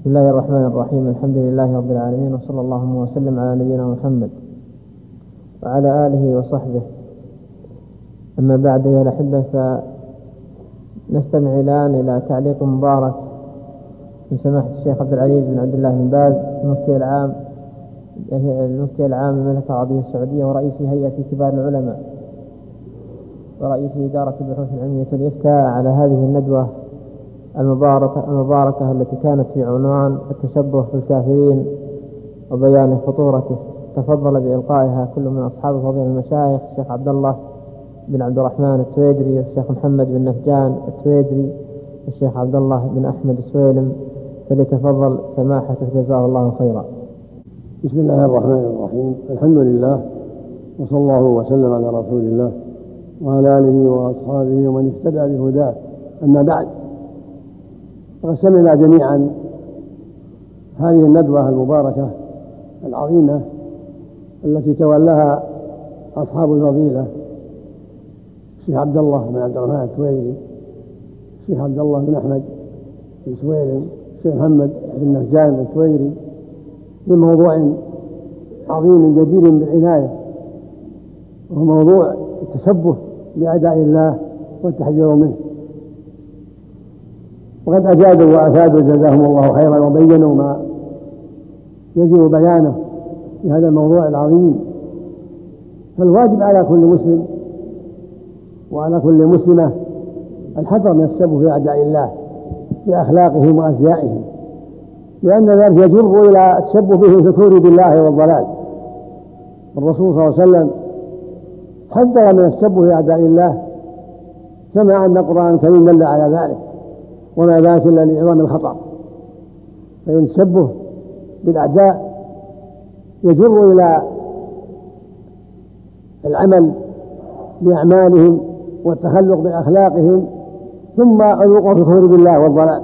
بسم الله الرحمن الرحيم الحمد لله رب العالمين وصلى الله وسلم على نبينا محمد وعلى آله وصحبه أما بعد أيها الأحبة فنستمع الآن إلى تعليق مبارك من سماحة الشيخ عبد العزيز بن عبد الله بن باز المفتي العام المفتي العام للمملكة العربية السعودية ورئيس هيئة كبار العلماء ورئيس إدارة البحوث العلمية والإفتاء على هذه الندوة المباركة, المباركة التي كانت في عنوان التشبه بالكافرين وبيان خطورته. تفضل بإلقائها كل من أصحاب فضيلة المشايخ الشيخ عبد الله بن عبد الرحمن التويجري والشيخ محمد بن نفجان التويجري والشيخ عبد الله بن أحمد السويلم فليتفضل سماحته جزاه الله خيرا. بسم الله الرحمن الرحيم. الحمد لله وصلى الله وسلم على رسول الله وعلى آله وأصحابه ومن اهتدى بهداه. أما بعد سمعنا جميعا. هذه الندوة المباركة العظيمة التي تولاها أصحاب الفضيلة الشيخ عبد الله بن عبد الرحمن التويلي الشيخ عبد الله بن أحمد بن سويلم الشيخ محمد بن نهجان التويري في موضوع عظيم جدير بالعناية وهو موضوع التشبه بأعداء الله والتحذير منه. وقد أجادوا وأفادوا جزاهم الله خيرا وبينوا ما يجب بيانه في هذا الموضوع العظيم. فالواجب على كل مسلم وعلى كل مسلمة الحذر من التشبه بأعداء الله بأخلاقهم وأزيائهم لأن ذلك يجر إلى التشبه به في الكفر بالله والضلال. الرسول صلى الله عليه وسلم حذر من التشبه بأعداء الله كما أن القرآن الكريم دل على ذلك. وما ذاك إلا لعظم الخطر فإن التشبه بالأعداء يجر إلى العمل بأعمالهم والتخلق بأخلاقهم ثم الوقوع في الكفر بالله والضلال.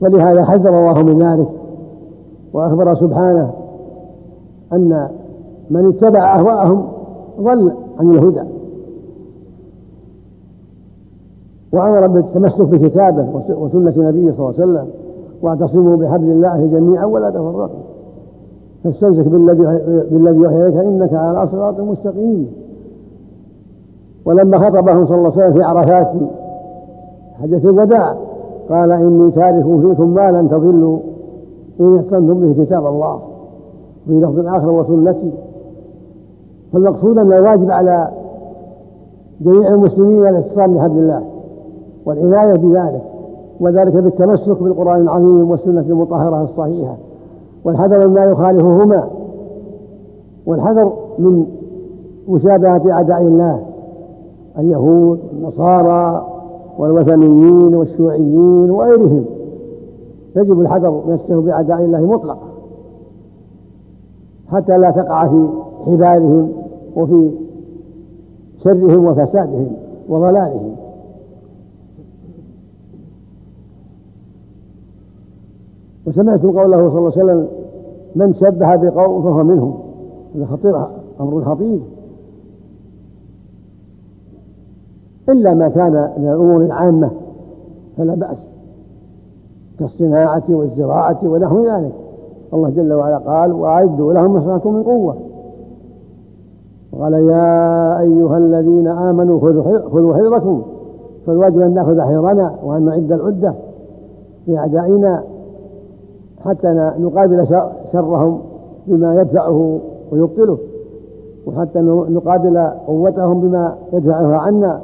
ولهذا حذر الله من ذلك وأخبر سبحانه أن من اتبع أهواءهم ضل عن الهدى. وأمر بالتمسك بكتابه وسنة نبيه صلى الله عليه وسلم واعتصموا بحبل الله جميعا ولا تفرقوا. فاستمسك بالذي يوحي إليك إنك على صراط مستقيم. ولما خطبهم صلى الله عليه وسلم في عرفات حجة الوداع قال إني تارك فيكم ما لن تضلوا إن أحسنتم به كتاب الله في لفظ آخر وسنتي فالمقصود أن الواجب على جميع المسلمين الاتصال بحبل الله. والعناية بذلك وذلك بالتمسك بالقرآن العظيم والسنة المطهرة الصحيحة. والحذر مما يخالفهما والحذر من مشابهة أعداء الله اليهود والنصارى والوثنيين والشيوعيين وغيرهم. يجب الحذر التشبه بأعداء الله مطلقا حتى لا تقع في حبالهم وفي شرهم وفسادهم وضلالهم. وسمعت قوله صلى الله عليه وسلم من شبه بقوم فهو منهم. هذا خطير أمر خطير. إلا ما كان من الأمور العامة فلا بأس. كالصناعة والزراعة ونحو ذلك. الله جل وعلا قال وأعدوا لهم ما استطعتم من قوة. وقال يا أيها الذين آمنوا خذوا حذركم فالواجب أن نأخذ حذرنا وأن نعد العدة لأعدائنا حتى نقابل شرهم بما يدفعه ويبطله وحتى نقابل قوتهم بما يدفعها عنا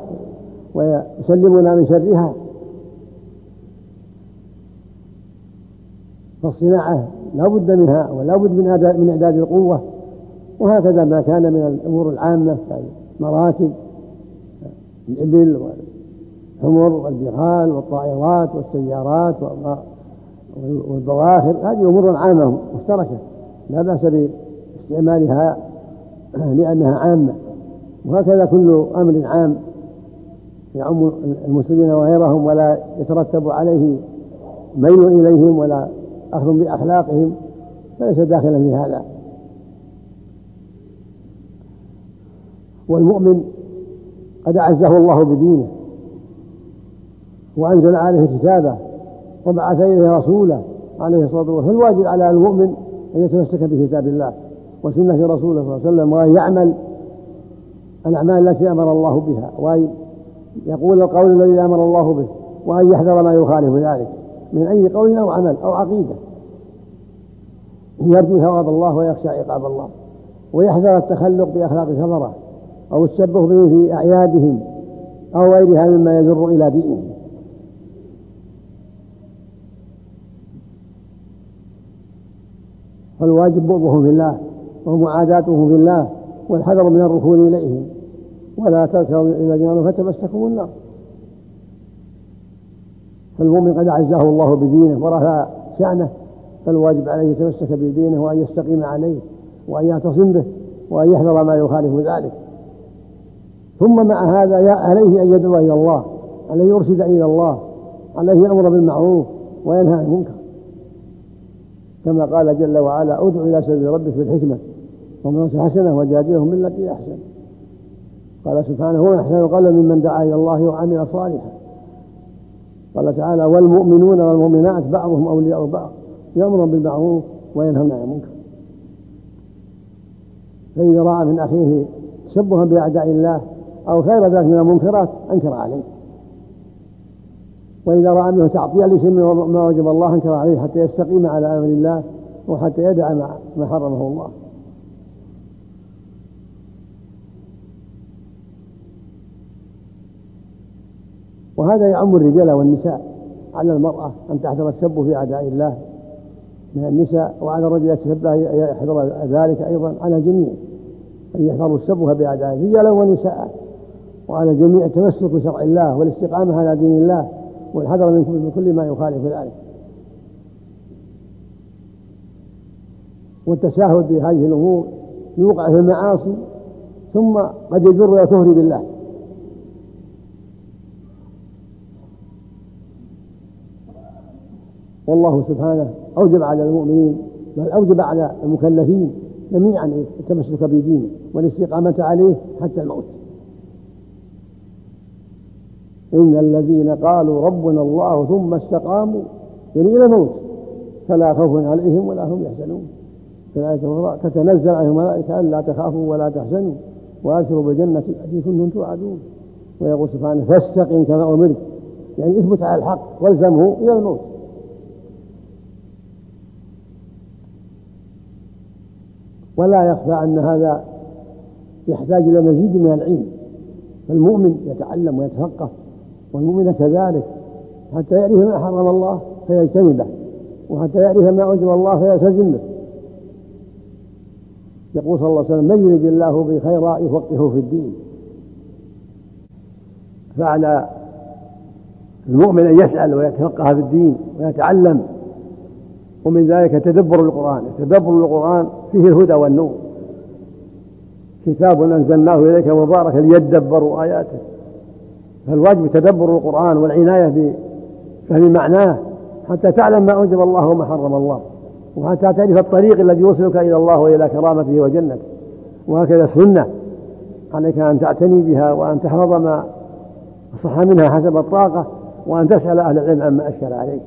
ويسلمنا من شرها. فالصناعة لا بد منها ولا بد من من إعداد القوة وهكذا ما كان من الأمور العامة كالمراكب الإبل والحمر والبغال والطائرات والسيارات والبواخر هذه أمور عامة مشتركة لا بأس باستعمالها لأنها عامة. وهكذا كل أمر عام يعم المسلمين وغيرهم ولا يترتب عليه ميل إليهم ولا أخذ بأخلاقهم فليس داخلا في هذا. والمؤمن قد أعزه الله بدينه وأنزل عليه كتابه وبعث إليه رسوله عليه الصلاة والسلام. فالواجب على المؤمن أن يتمسك بكتاب الله وسنة رسوله صلى الله عليه وسلم وأن يعمل الأعمال التي أمر الله بها وأن يقول القول الذي أمر الله به وأن يحذر ما يخالف ذلك من أي قول أو عمل أو عقيدة. يرجو ثواب الله ويخشى عقاب الله ويحذر التخلق بأخلاق الكفرة أو التشبه بهم في أعيادهم أو غيرها مما يجر إلى دينهم فالواجب بغضهم في الله ومعاداتهم في الله والحذر من الركون إليهم. ولا تركوا إلى جنان فتمسكوا النار. فالمؤمن قد أعزه الله بدينه ورفع شأنه فالواجب عليه يتمسك بدينه وأن يستقيم عليه وأن يعتصم به وأن يحذر ما يخالف ذلك. ثم مع هذا عليه أن يدعو إلى الله عليه يرشد إلى الله عليه يأمر بالمعروف وينهى عن المنكر. كما قال جل وعلا ادع إلى سبيل ربك بالحكمة ومن حسنة وجادلهم من التي أحسن. قال سبحانه هو أحسن قال ممن دعا إلى الله وعمل صالحا. قال تعالى والمؤمنون والمؤمنات بعضهم أولياء بعض يأمر بالمعروف وينهون عن المنكر. فإذا رأى من أخيه تشبها بأعداء الله أو خير ذلك من المنكرات أنكر عليه. وإذا رأى منه تعطيا لشيء ما وجب الله أنكر عليه حتى يستقيم على أمر الله وحتى يدع ما حرمه الله. وهذا يعم الرجال والنساء. على المرأة أن تحذر السب في أعداء الله من النساء وعلى الرجل يتشبه يحذر ذلك أيضا على الجميع. أن يحذروا السبه بأعداء رجالا ونساء. وعلى الجميع التمسك بشرع الله والاستقامة على دين الله. والحذر من كل ما يخالف ذلك. والتساهل في هذه الأمور يوقع في المعاصي ثم قد يجر إلى الكفر بالله. والله سبحانه أوجب على المؤمنين بل أوجب على المكلفين جميعا التمسك بدينه والاستقامة عليه حتى الموت. إن الذين قالوا ربنا الله ثم استقاموا يعني إلى الموت. فلا خوف عليهم ولا هم يحزنون. تتنزل عليهم الملائكة ألا تخافوا ولا تحزنوا وأبشروا بالجنة التي كنتم توعدون. ويقول سبحانه فاستقم كما أمرت. يعني اثبت على الحق والزمه إلى الموت. ولا يخفى أن هذا يحتاج إلى مزيد من العلم. فالمؤمن يتعلم ويتفقه. والمؤمن كذلك حتى يعرف ما حرم الله فيجتنبه وحتى يعرف ما أوجب الله فيلتزم به. يقول صلى الله عليه وسلم من يريد الله به خيرا يفقهه في الدين. فعلى المؤمن أن يسأل ويتفقه في الدين ويتعلم ومن ذلك تدبر القرآن. تدبر القرآن فيه الهدى والنور. كتاب أنزلناه إليك مبارك ليدبروا آياته. فالواجب تدبر القرآن والعناية بفهم معناه حتى تعلم ما أوجب الله وما حرم الله وحتى تعرف الطريق الذي يوصلك إلى الله وإلى كرامته وجنته. وهكذا السنة عليك أن تعتني بها وأن تحفظ ما صح منها حسب الطاقة وأن تسأل أهل العلم عما أشكل عليك.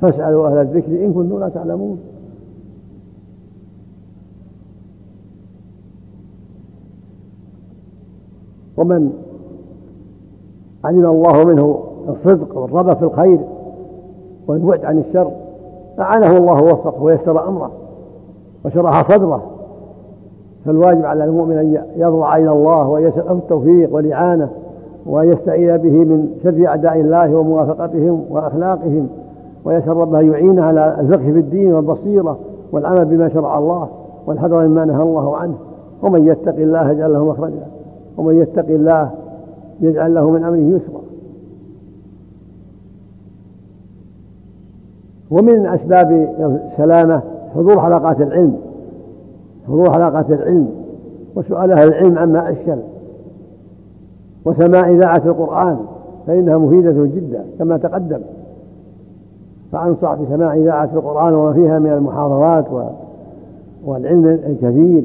فاسألوا أهل الذكر إن كنتم لا تعلمون. ومن علم الله منه الصدق والرغبة في الخير والبعد عن الشر. أعانه الله ووفقه ويسر أمره وشرح صدره. فالواجب على المؤمن أن يضرع إلى الله ويسأل التوفيق والإعانة وأن يستعين به من شر أعداء الله وموافقتهم وأخلاقهم. ويسأل ربه أن يعينه على الفقه في الدين والبصيرة والعمل بما شرع الله والحذر مما نهى الله عنه. ومن يتق الله يجعل له مخرجا. ومن يتق الله يجعل له من أمره يسرا. ومن أسباب السلامة حضور حلقات العلم حضور حلقات العلم وسؤال أهل العلم عما أشكل. وسماع إذاعة القرآن فإنها مفيدة جدا كما تقدم. فأنصح بسماع إذاعة القرآن وما فيها من المحاضرات والعلم الكثير.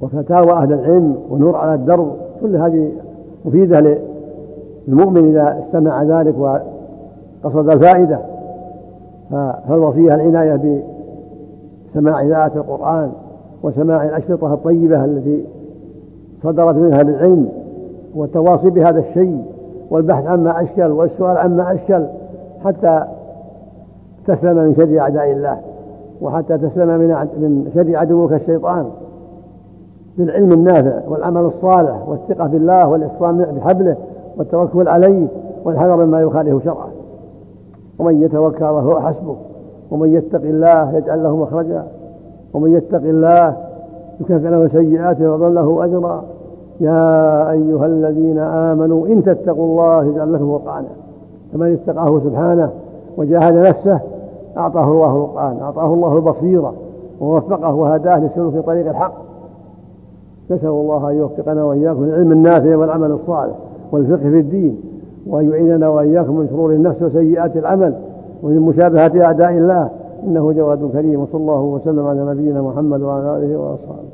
وفتاوى أهل العلم ونور على الدرب كل هذه مفيدة للمؤمن إذا استمع ذلك قصد الفائدة. فالوصية العناية بسماع آيات القرآن وسماع الأشرطة الطيبة التي صدرت منها للعلم والتواصي بهذا الشيء والبحث عما أشكل والسؤال عما أشكل حتى تسلم من شر أعداء الله وحتى تسلم من من شر عدوك الشيطان. بالعلم النافع والعمل الصالح والثقة بالله والإصرام بحبله والتوكل عليه والحذر مما يخالف شرعه. ومن يتوكل وهو حسبه. ومن يتق الله يجعل له مخرجا. ومن يتق الله يكفر له سيئاته ويضل له أجرا. يا أيها الذين آمنوا إن تتقوا الله يجعل لكم فرقانا فمن اتقاه سبحانه وجاهد نفسه أعطاه الله القرآن أعطاه الله البصيرة ووفقه وهداه للسلوك في طريق الحق. نسأل الله أن يوفقنا وإياكم للعلم النافع والعمل الصالح والفقه في الدين وأن يعيننا وإياكم من شرور النفس وسيئات العمل ومن مشابهة أعداء الله. إنه جواد كريم وصلى الله وسلم على نبينا محمد وعلى آله وأصحابه.